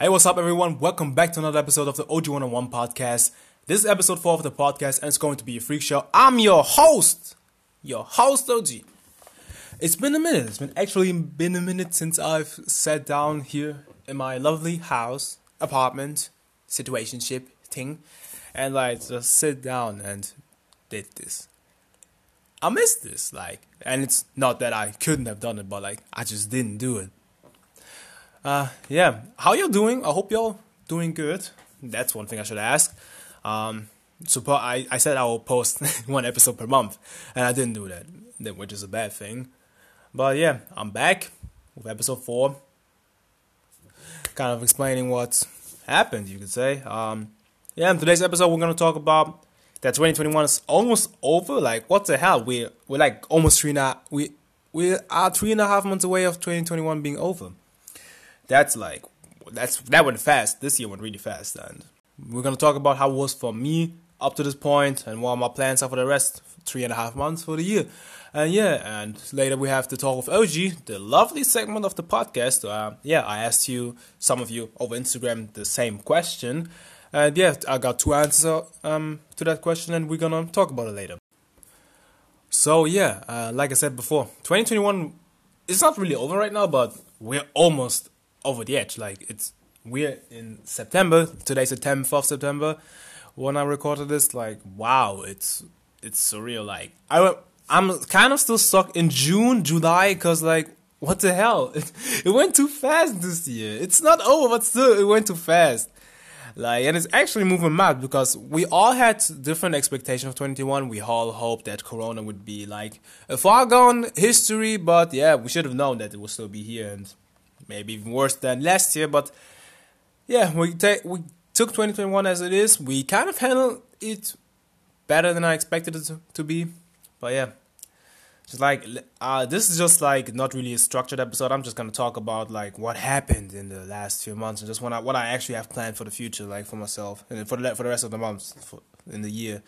Hey, what's up, everyone? Welcome back to another episode of the OG 101 podcast. This is episode 4 of the podcast, and it's going to be a freak show. I'm your host, your host, OG. It's been a minute. It's been actually been a minute since I've sat down here in my lovely house, apartment, situationship thing, and like just sit down and did this. I missed this, like, and it's not that I couldn't have done it, but like I just didn't do it. Uh, yeah, how you doing? I hope you're doing good. That's one thing I should ask. Um, so I, I said I will post one episode per month, and I didn't do that, which is a bad thing. But yeah, I'm back with episode four, kind of explaining what happened, you could say. Um, yeah, in today's episode, we're gonna talk about that 2021 is almost over. Like, what the hell? We we're like almost three a, we we are three and a half months away of 2021 being over. That's like that's that went fast. This year went really fast, and we're gonna talk about how it was for me up to this point and what my plans are for the rest three and a half months for the year. And yeah, and later we have to talk with OG, the lovely segment of the podcast. Uh, yeah, I asked you, some of you over Instagram, the same question. And yeah, I got two answers um, to that question, and we're gonna talk about it later. So yeah, uh, like I said before, 2021 is not really over right now, but we're almost over the edge. Like it's we're in September. Today's the 10th of September. When I recorded this, like wow, it's it's surreal. Like I I'm kind of still stuck in June, July, cause like what the hell? It, it went too fast this year. It's not over, but still it went too fast. Like, and it's actually moving mad because we all had different expectations of 21. We all hoped that Corona would be like a far gone history, but yeah, we should have known that it would still be here and maybe even worse than last year. But yeah, we take we took 2021 as it is. We kind of handled it better than I expected it to, to be. But yeah, just like uh, this is just like not really a structured episode. I'm just gonna talk about like what happened in the last few months and just what I what I actually have planned for the future, like for myself and for the for the rest of the months for, in the year.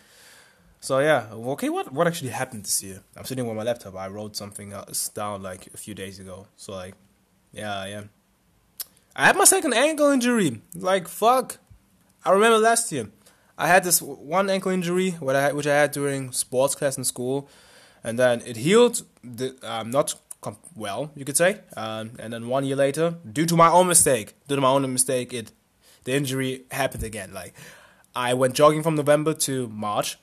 So yeah, okay, what what actually happened this year? I'm sitting with my laptop. I wrote something else down like a few days ago. So like, yeah, yeah. I had my second ankle injury. Like fuck. I remember last year, I had this one ankle injury which I which I had during sports class in school and then it healed the, um, not well, you could say. Um, and then one year later, due to my own mistake, due to my own mistake, it the injury happened again. Like I went jogging from November to March.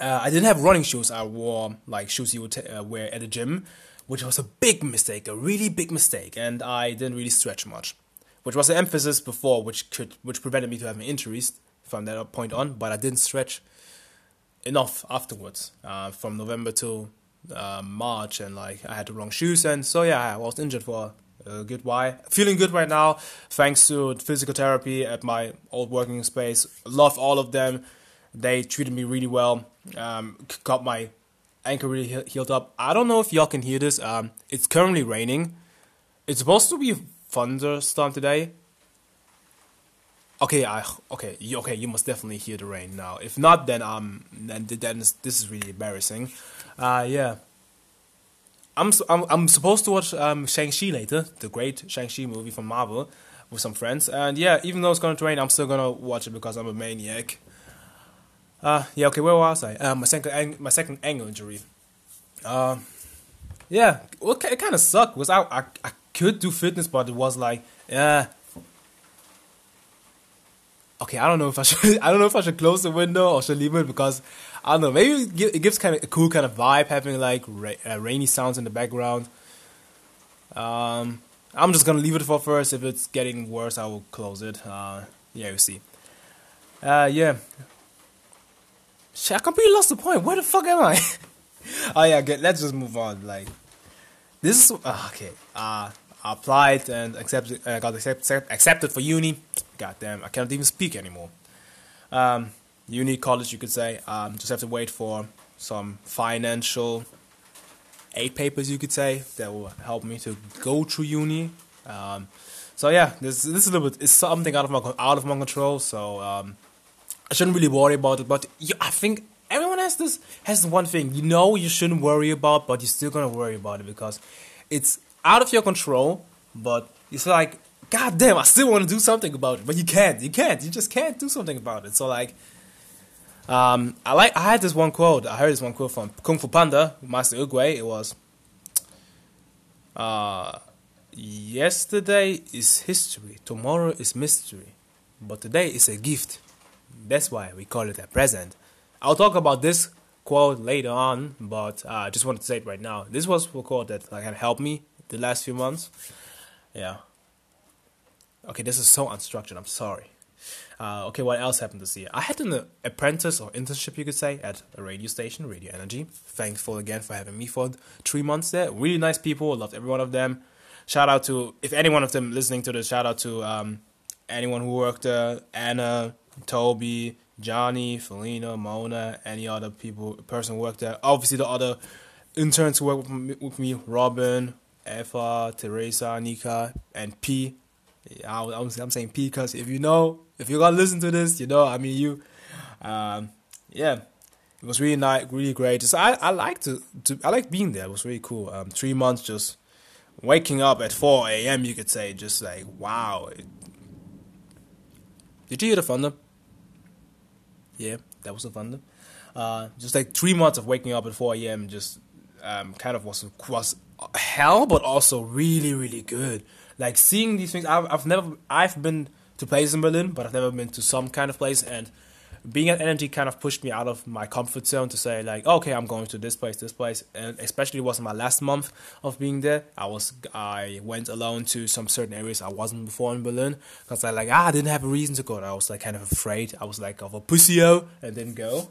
Uh, I didn't have running shoes. I wore like shoes you would t- uh, wear at the gym, which was a big mistake, a really big mistake, and I didn't really stretch much, which was the emphasis before, which could which prevented me to having injuries from that point on. But I didn't stretch enough afterwards uh, from November to uh, March, and like I had the wrong shoes, and so yeah, I was injured for a good while. Feeling good right now, thanks to physical therapy at my old working space. Love all of them. They treated me really well. Um, got my ankle really healed up. I don't know if y'all can hear this. Um, it's currently raining. It's supposed to be thunderstorm today. Okay, I okay, you, okay. You must definitely hear the rain now. If not, then um, then then this, this is really embarrassing. Uh, yeah. I'm I'm I'm supposed to watch um Shang Chi later, the great Shang Chi movie from Marvel, with some friends. And yeah, even though it's gonna rain, I'm still gonna watch it because I'm a maniac. Uh, yeah. Okay, where was I? Uh, my second my second ankle injury. Uh, yeah. Well, it kind of sucked because I, I I could do fitness, but it was like yeah okay, I don't know if I should. I don't know if I should close the window or should leave it because I don't know. Maybe it gives kind of a cool kind of vibe having like ra- uh, rainy sounds in the background. Um, I'm just gonna leave it for first. If it's getting worse, I will close it. Uh, yeah, you see. Uh, yeah. Shit, I completely lost the point. Where the fuck am I? oh yeah, get, let's just move on. Like, this is uh, okay. Uh, I applied and accepted. Uh, got accept, accepted for uni. God damn, I cannot even speak anymore. Um, uni, college, you could say. Um, just have to wait for some financial aid papers, you could say, that will help me to go through uni. Um, so yeah, this this is a little bit it's something out of my out of my control. So um, I shouldn't really worry about it. But yeah, I think everyone has this has one thing you know you shouldn't worry about, but you're still gonna worry about it because it's out of your control, but it's like God damn, I still want to do something about it, but you can't. You can't. You just can't do something about it. So like, um, I like. I had this one quote. I heard this one quote from Kung Fu Panda, Master Oogway. It was, uh, yesterday is history, tomorrow is mystery, but today is a gift. That's why we call it a present. I'll talk about this quote later on, but uh, I just wanted to say it right now. This was a quote that like had helped me the last few months. Yeah. Okay, this is so unstructured. I'm sorry. Uh, okay, what else happened this year? I had an apprentice or internship, you could say, at a radio station, Radio Energy. Thankful again for having me for three months there. Really nice people. Loved every one of them. Shout out to if any one of them listening to this. Shout out to um, anyone who worked there. Anna, Toby, Johnny, Felina, Mona, any other people, person worked there. Obviously, the other interns who worked with me, with me Robin, Eva, Teresa, Nika, and P. Yeah, I, am I'm saying P because if you know, if you're gonna listen to this, you know, I mean, you, um, yeah, it was really nice, really great. Just I, I like to, to, I like being there. It was really cool. Um, three months just waking up at 4 a.m. You could say, just like wow. Did you hear the thunder? Yeah, that was the thunder. Uh, just like three months of waking up at 4 a.m. just um, kind of was was hell, but also really really good. Like seeing these things, I've, I've never I've been to places in Berlin, but I've never been to some kind of place and being at energy kind of pushed me out of my comfort zone to say like okay i'm going to this place this place. And especially it was my last month of being there. I was i went alone to some certain areas i wasn't before in berlin. Because i like ah, i didn't have a reason to go i was like kind of afraid. I was like of a pussyo and didn't go.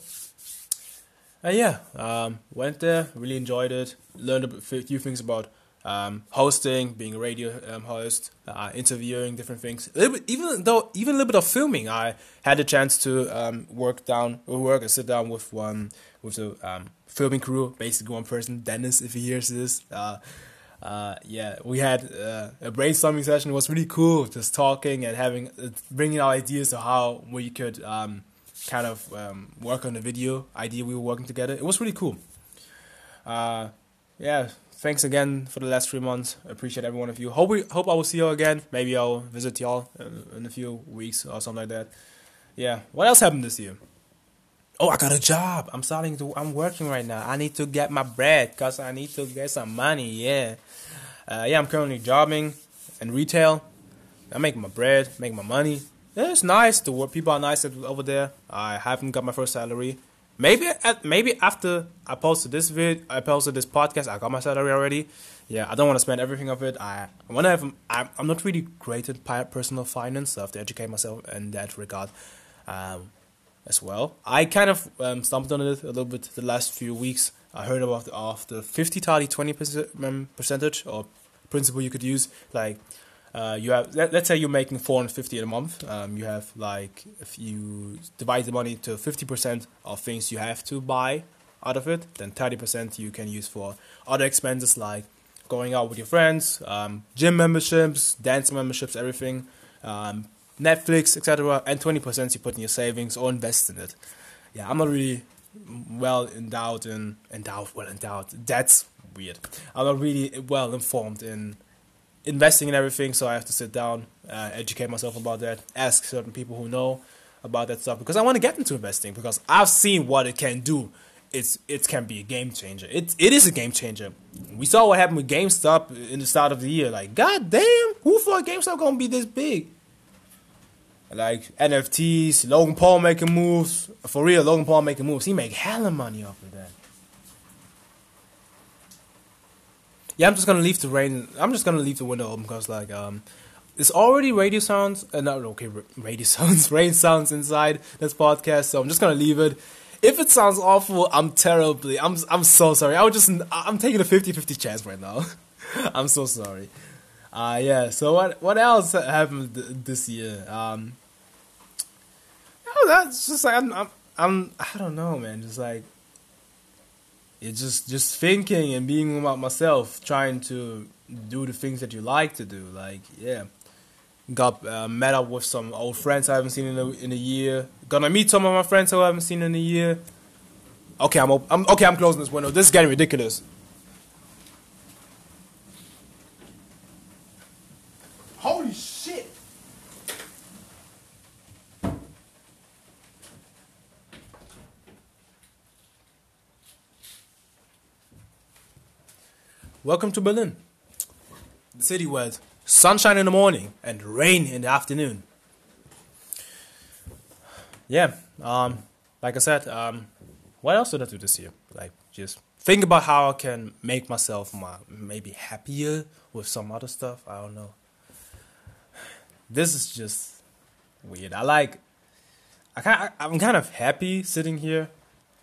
And yeah um, went there really enjoyed it learned a few things about um, hosting, being a radio um, host, uh, interviewing different things. Even though even a little bit of filming, I had a chance to um, work down, work and sit down with one with the um, filming crew, basically one person, Dennis, if he hears this. Uh, uh, yeah, we had uh, a brainstorming session. It was really cool, just talking and having uh, bringing our ideas of how we could um, kind of um, work on the video idea we were working together. It was really cool. Uh, yeah, thanks again for the last three months. I appreciate every one of you. Hope we hope I will see you again. Maybe I'll visit y'all in, in a few weeks or something like that. Yeah. What else happened this year? Oh, I got a job. I'm starting to. I'm working right now. I need to get my bread cause I need to get some money. Yeah. Uh, yeah, I'm currently jobbing in retail. I make my bread, make my money. It's nice. The people are nice over there. I haven't got my first salary. Maybe maybe after I posted this vid, I posted this podcast, I got my salary already. Yeah, I don't want to spend everything of it. I want to have. I'm, not really great at personal finance, so I have to educate myself in that regard um, as well. I kind of um, stumbled on it a little bit the last few weeks. I heard about the, of the 50 30 20 percentage or principle you could use. Like uh, you have let, us say you're making 450 a month. Um, you have like if you divide the money to 50% of things you have to buy out of it then 30% you can use for other expenses like going out with your friends um, gym memberships dance memberships everything um, netflix etc and 20% you put in your savings or invest in it. Yeah i'm not really well endowed in endowed well endowed. That's weird. I'm not really well informed in investing in everything, so I have to sit down, uh, educate myself about that, ask certain people who know about that stuff because I want to get into investing because I've seen what it can do. It's it can be a game changer. It it is a game changer. We saw what happened with GameStop in the start of the year. Like, god damn, who thought GameStop gonna be this big? Like NFTs, Logan Paul making moves. For real, Logan Paul making moves. He make hella money off of that. Yeah, I'm just gonna leave the rain. I'm just gonna leave the window open because like um, it's already radio sounds. Uh, not okay, radio sounds, rain sounds inside this podcast. So I'm just gonna leave it. If it sounds awful, I'm terribly. I'm I'm so sorry. I was just. I'm taking a 50-50 chance right now. I'm so sorry. Uh yeah. So what what else happened th- this year? Um. Oh, that's just like I'm, I'm I'm I don't know, man. Just like it's just just thinking and being about myself, trying to do the things that you like to do. Like yeah, got uh, met up with some old friends I haven't seen in a in a year. Gonna meet some of my friends who I haven't seen in a year. Okay, I'm, I'm okay. I'm closing this window. This is getting ridiculous. Holy shit! Welcome to Berlin, the city where sunshine in the morning and rain in the afternoon. Yeah, um, like I said, um, what else did I do this year? Like, just think about how I can make myself my, maybe happier with some other stuff. I don't know. This is just weird. I like. I kind. I'm kind of happy sitting here,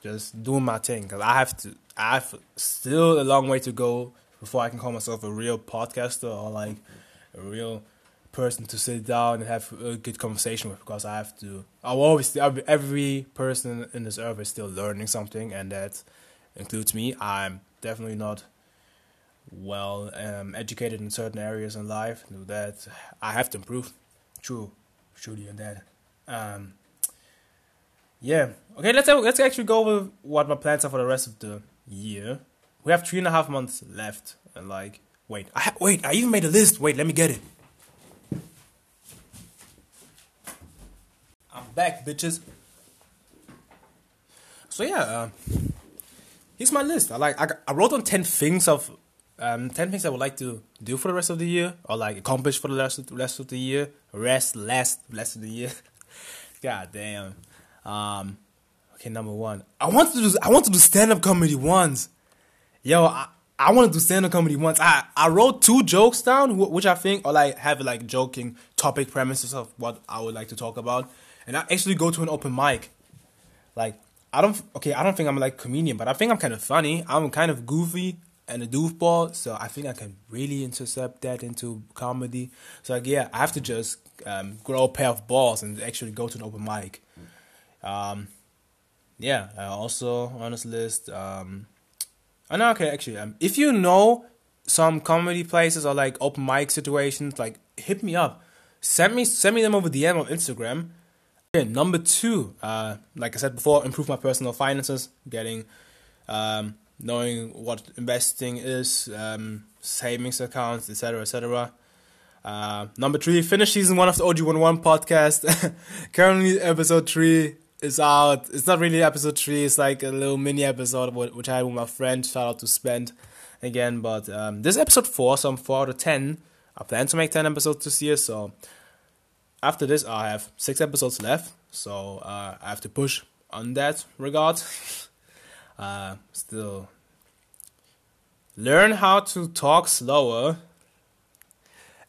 just doing my thing because I have to. I have still a long way to go before I can call myself a real podcaster or like a real person to sit down and have a good conversation with because I have to. I'll always every person in this earth is still learning something, and that includes me. I'm definitely not well um, educated in certain areas in life. That I have to improve. True, truly, and that. Um, yeah. Okay. Let's let's actually go over what my plans are for the rest of the year. We have three and a half months left, and like, wait, I ha- wait, I even made a list. Wait, let me get it. I'm back, bitches. So yeah, uh, here's my list. I like I, I wrote on ten things of um ten things I would like to do for the rest of the year, or like accomplish for the rest of the rest of the year, rest last rest of the year. God damn. Um, okay, number one, I want to do I want to do stand up comedy once. Yo, I, I want to do stand up comedy once. I, I wrote two jokes down, which I think are like have like joking topic premises of what I would like to talk about, and I actually go to an open mic. Like I don't okay, I don't think I'm like comedian, but I think I'm kind of funny. I'm kind of goofy and a doofball, so I think I can really intercept that into comedy. So like yeah, I have to just um, grow a pair of balls and actually go to an open mic. Um, yeah, also on this list. Um, No, okay, actually, um, if you know some comedy places or like open mic situations, like hit me up. Send me send me them over DM on Instagram. Okay, number two, uh, like I said before, improve my personal finances, getting um, knowing what investing is, um, savings accounts, etc., etc. Uh, number three, finish season one of the OG11 podcast. Currently, episode three is out. It's not really episode three. It's like a little mini episode which I had with my friend. Shout out to Sven again. But um, this is episode four, so I'm four out of ten. I plan to make ten episodes this year. So after this, I have six episodes left. So uh, I have to push on that regard. uh, still learn how to talk slower.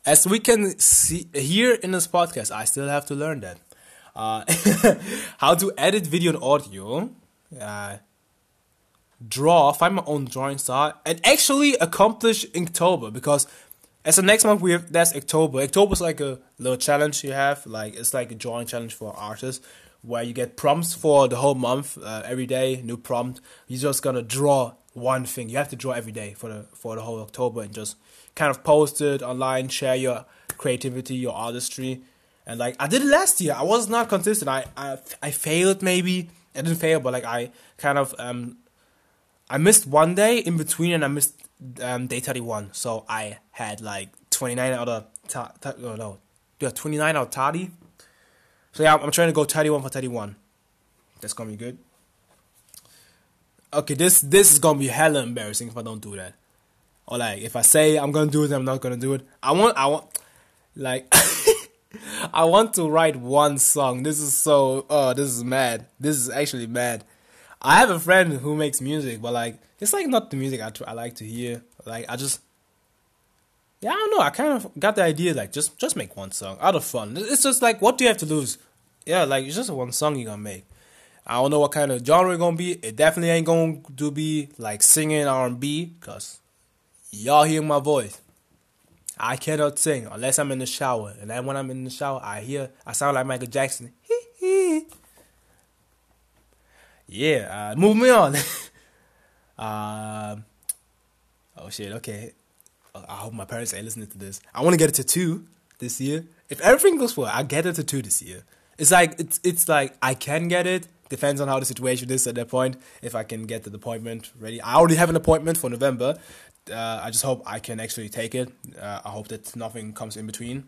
As we can see here in this podcast, I still have to learn that uh, how to edit video and audio, uh, draw, find my own drawing style, and actually accomplish Inktober because as the next month we have that's October. Inktober is like a little challenge you have, like it's like a drawing challenge for artists where you get prompts for the whole month, uh, every day, new prompt. You're just gonna draw one thing. You have to draw every day for the for the whole October and just kind of post it online, share your creativity, your artistry, and like I did it last year. I was not consistent. I I, I failed maybe. I didn't fail, but like I kind of um I missed one day in between, and I missed um, day thirty one. So I had like twenty nine out of ta- ta- oh, no, yeah, twenty nine out of thirty. So yeah, I'm, trying to go thirty one for thirty one. That's gonna be good. Okay, this this is gonna be hella embarrassing if I don't do that. Or like if I say I'm gonna do it, I'm not gonna do it. I want I want like I want to write one song. This is so oh, this is mad. This is actually mad. I have a friend who makes music, but like it's like not the music I, I like to hear. Like I just yeah, I don't know. I kind of got the idea like just just make one song out of fun. It's just like what do you have to lose? Yeah, like it's just one song you're gonna make. I don't know what kind of genre it's gonna be. It definitely ain't to do be like singing R and B, cause y'all hear my voice. I cannot sing unless I'm in the shower. And then when I'm in the shower, I hear, I sound like Michael Jackson. yeah, uh, move me on. uh, oh shit, okay. I hope my parents ain't listening to this. I want to get a tattoo this year. If everything goes well, I get a tattoo this year. It's like it's it's like I can get it. Depends on how the situation is at that point. If I can get the appointment ready, I already have an appointment for November uh, I just hope I can actually take it. Uh, I hope that nothing comes in between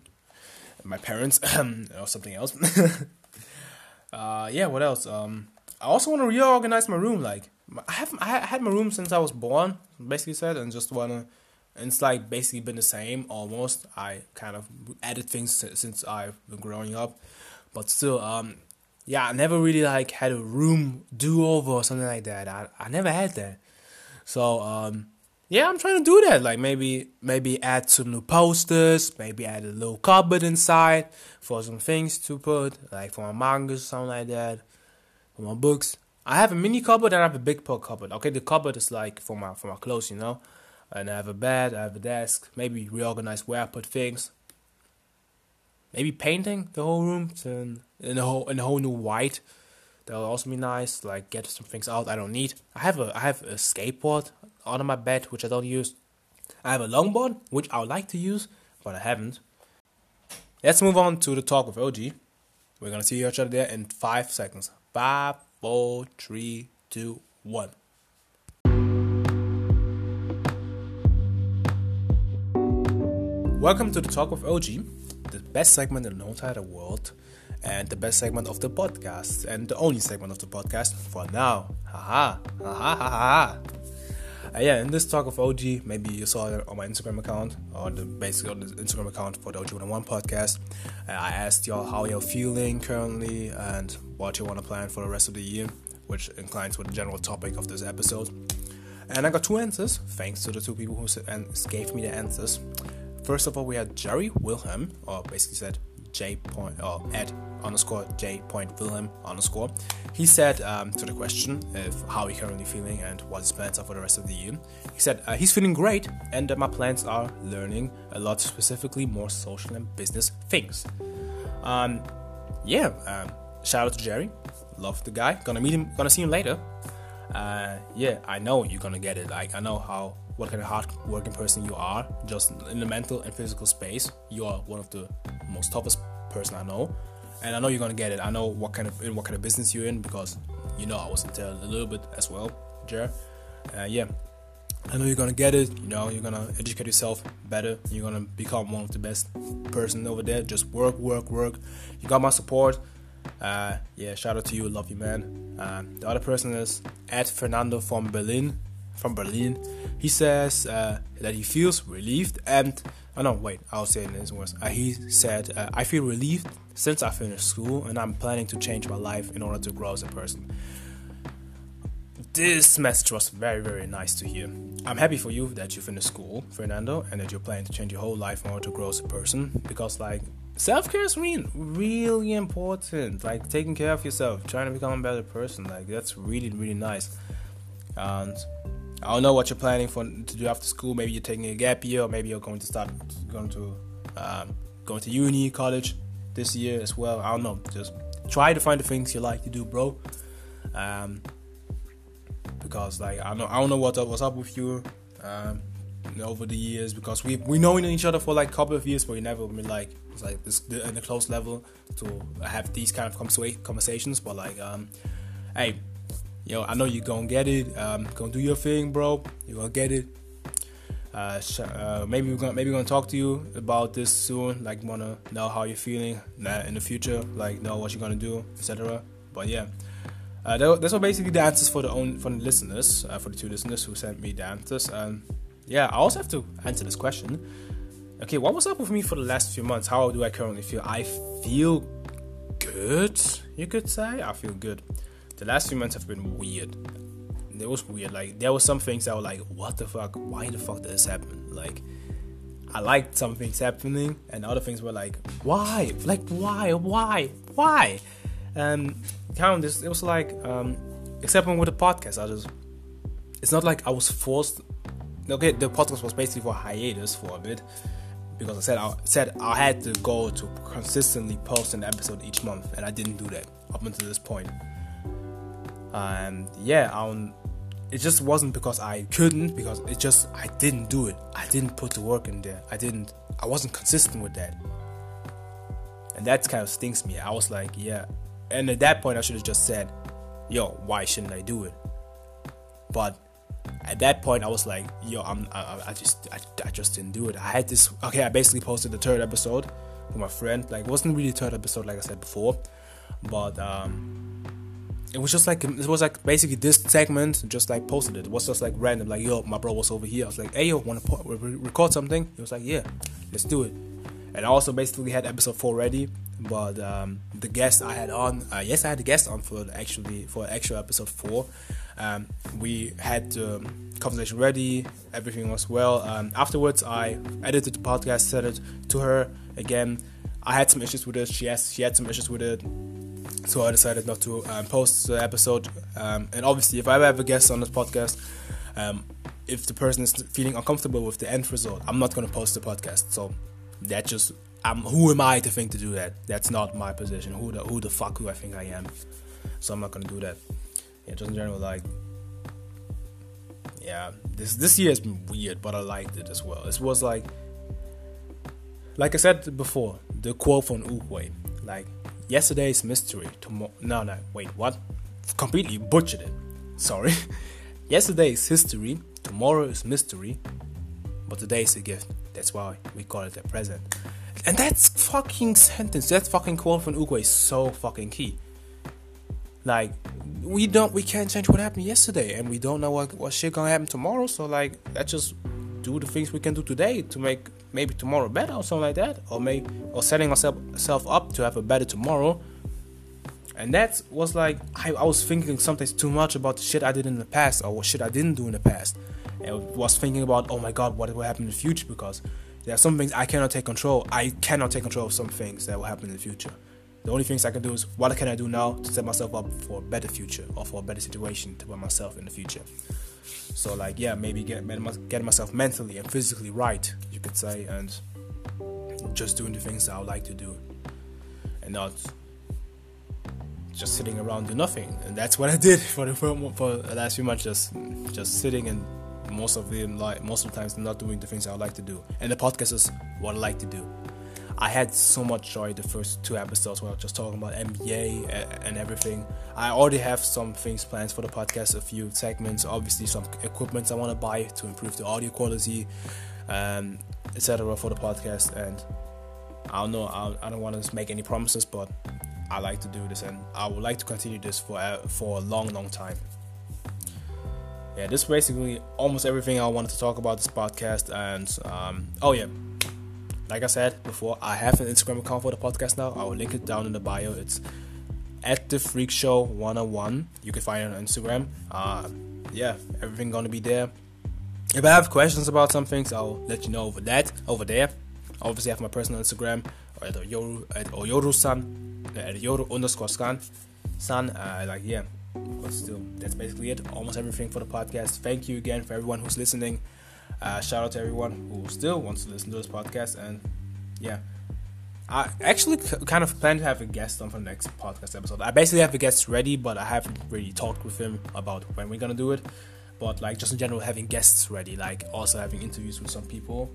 my parents or something else. uh, yeah, what else? Um, I also want to reorganize my room. Like I have, I had my room since I was born, basically said, and just want to and it's like basically been the same almost. I kind of added things since I've been growing up, but still, um, yeah, I never really like had a room do over or something like that. I I never had that, so um, yeah, I'm trying to do that. Like maybe maybe add some new posters, maybe add a little cupboard inside for some things to put, like for my mangas, something like that, for my books. I have a mini cupboard and I have a big cupboard. Okay, the cupboard is like for my for my clothes, you know. And I have a bed, I have a desk. Maybe reorganize where I put things. Maybe painting the whole room to, in a whole in a whole new white. That'll also be nice. Like get some things out I don't need. I have a I have a skateboard under my bed which I don't use. I have a longboard which I would like to use but I haven't. Let's move on to the talk with OG. We're gonna see each other there in five seconds. Five, four, three, two, one. Welcome to the Talk with OG, the best segment in the entire world, and the best segment of the podcast, and the only segment of the podcast for now. Haha, haha, haha. Uh, yeah, in this talk of OG, maybe you saw it on my Instagram account, or the basically on the Instagram account for the OG 101 podcast. Uh, I asked y'all how you're feeling currently and what you want to plan for the rest of the year, which inclines with the general topic of this episode. And I got two answers, thanks to the two people who gave me the answers. First of all, we had Jerry Wilhelm, or basically said J point or at underscore J point Wilhelm underscore. He said um, to the question of how he currently feeling and what his plans are for the rest of the year. He said uh, he's feeling great and that my plans are learning a lot, specifically more social and business things. Um, yeah, um, shout out to Jerry. Love the guy. Gonna meet him. Gonna see him later. Uh, yeah, I know you're gonna get it. Like I know how what kind of hard working person you are, just in the mental and physical space. You are one of the most toughest person I know, and I know you're gonna get it. I know what kind of in what kind of business you're in because you know I was into a little bit as well, Jer. Uh, yeah, I know you're gonna get it. You know you're gonna educate yourself better. You're gonna become one of the best person over there. Just work, work, work. You got my support. Uh, yeah, shout out to you, love you, man. Uh, the other person is Ed Fernando from Berlin from Berlin. He says uh, that he feels relieved and oh no, wait, I'll say it in his words. Uh, he said, uh, "I feel relieved since I finished school, and I'm planning to change my life in order to grow as a person." This message was very, very nice to hear. I'm happy for you that you finished school, Fernando, and that you're planning to change your whole life in order to grow as a person. Because, like, self care is really, really important. Like, taking care of yourself, trying to become a better person. Like, that's really, really nice. And I don't know what you're planning for to do after school. Maybe you're taking a gap year, or maybe you're going to start going to um, going to uni, college this year as well. I don't know. Just try to find the things you like to do, bro. Um, because like I know, I don't know what what's up with you um, over the years because we we known each other for like a couple of years, but we never been like it's like this in a close level to have these kind of conversations. But like, um, hey yo, I know you're gonna get it. Um, gonna do your thing, bro. You're gonna get it. Uh, uh, maybe we're gonna maybe we're gonna talk to you about this soon. Like, wanna know how you're feeling in the future. Like, know what you're gonna do, etc. But yeah, uh, those are basically the answers for the own for the listeners, uh, for the two listeners who sent me the answers. Um, yeah, I also have to answer this question. Okay, what was up with me for the last few months? How do I currently feel? I feel good. You could say I feel good the last few months have been weird. It was weird. Like there were some things that were like, what the fuck? Why the fuck did this happen? Like I liked some things happening, and other things were like, why? Like why? Why? Why? And kind of this, it was like, um, except when with the podcast, I just, it's not like I was forced. Okay, the podcast was basically for hiatus for a bit because I said I said I had to go to consistently post an episode each month, and I didn't do that up until this point and yeah it just wasn't because i couldn't because it just i didn't do it. I didn't put the work in there. I didn't i wasn't consistent with that. And that kind of stings me. I was like yeah. And at that point i should have just said yo why shouldn't i do it? But at that point i was like yo i'm i, I just I, I just didn't do it. I had this okay i basically posted the third episode with my friend. Like it wasn't really third episode like i said before. But um it was just like it was like basically this segment just like posted it. It was just like random, like yo, my bro was over here. I was like, hey yo, want to record something? He was like, yeah, let's do it. And I also basically had episode four ready, but um, the guest I had on, uh, yes, I had a guest on for actually for actual episode four. Um, we had the conversation ready, everything was well. Um, afterwards, I edited the podcast, sent it to her again. I had some issues with it. She has she had some issues with it so I decided not to um, post the episode. Um, and obviously, if I ever have a guest on this podcast, um, if the person is feeling uncomfortable with the end result, I'm not going to post the podcast. So that just, I'm, who am I to think to do that? That's not my position. Who the who the fuck do I think I am? So I'm not going to do that. Yeah, just in general, like, yeah, this this year has been weird, but I liked it as well. It was like, like I said before, the quote from Oogway, like Yesterday's mystery. Tomorrow. No, no. Wait, what? Completely butchered it. Sorry. Yesterday is history. Tomorrow is mystery. But today is a gift. That's why we call it a present. And that's fucking sentence. That fucking quote from Ugo is so fucking key. Like, we don't, we can't change what happened yesterday, and we don't know what what shit gonna happen tomorrow. So like, let's just do the things we can do today to make maybe tomorrow better or something like that, or make or setting ourselves up to have a better tomorrow. And that was like I, I was thinking sometimes too much about the shit I did in the past or what shit I didn't do in the past. And was thinking about oh my god, what will happen in the future because there are some things I cannot take control. I cannot take control of some things that will happen in the future. The only things I can do is what can I do now to set myself up for a better future or for a better situation to put myself in the future. So like yeah, maybe get getting myself mentally and physically right, could say, and just doing the things I would like to do, and not just sitting around doing nothing. And that's what I did for the for the last few months, just just sitting and most of the like most of the times not doing the things I would like to do. And the podcast is what I like to do. I had so much joy the first two episodes when I was just talking about NBA and everything. I already have some things planned for the podcast, a few segments, obviously some equipment I want to buy to improve the audio quality, um, etc. for the podcast. And I don't know, I, I don't want to make any promises, but I like to do this, and I would like to continue this for for a long, long time. Yeah, this is basically almost everything I wanted to talk about this podcast. And um, oh yeah, like I said before, I have an Instagram account for the podcast now. I will link it down in the bio. It's at the Freak Show 101. You can find it on Instagram. Uh, yeah, everything gonna be there. If I have questions about some things, I'll let you know over that over there. Obviously, I have my personal Instagram at Yoru at Oyoru-san at Yoru underscore scan. San, uh, like yeah, but still, that's basically it. Almost everything for the podcast. Thank you again for everyone who's listening. Uh, shout out to everyone who still wants to listen to this podcast. And yeah, I actually kind of plan to have a guest on for the next podcast episode. I basically have a guest ready, but I haven't really talked with him about when we're gonna do it. But like just in general, having guests ready, like also having interviews with some people.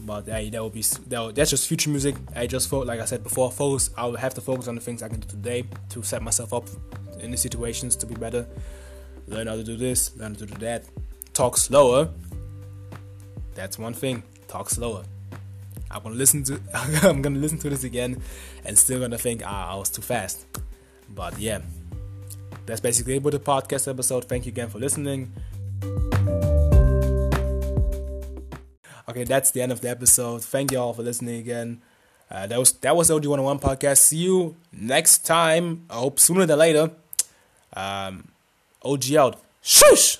But hey, that will be that will, that's just future music. I just felt like I said before, focus. I'll have to focus on the things I can do today to set myself up in the situations to be better. Learn how to do this, learn how to do that. Talk slower that's one thing. Talk slower. I'm gonna listen to I'm gonna listen to this again and still gonna think ah I was too fast. But yeah. That's basically it with the podcast episode. Thank you again for listening. Okay, that's the end of the episode. Thank you all for listening again. Uh, that was that was OG 101 podcast. See you next time. I hope sooner than later. Um, OG out. Shush!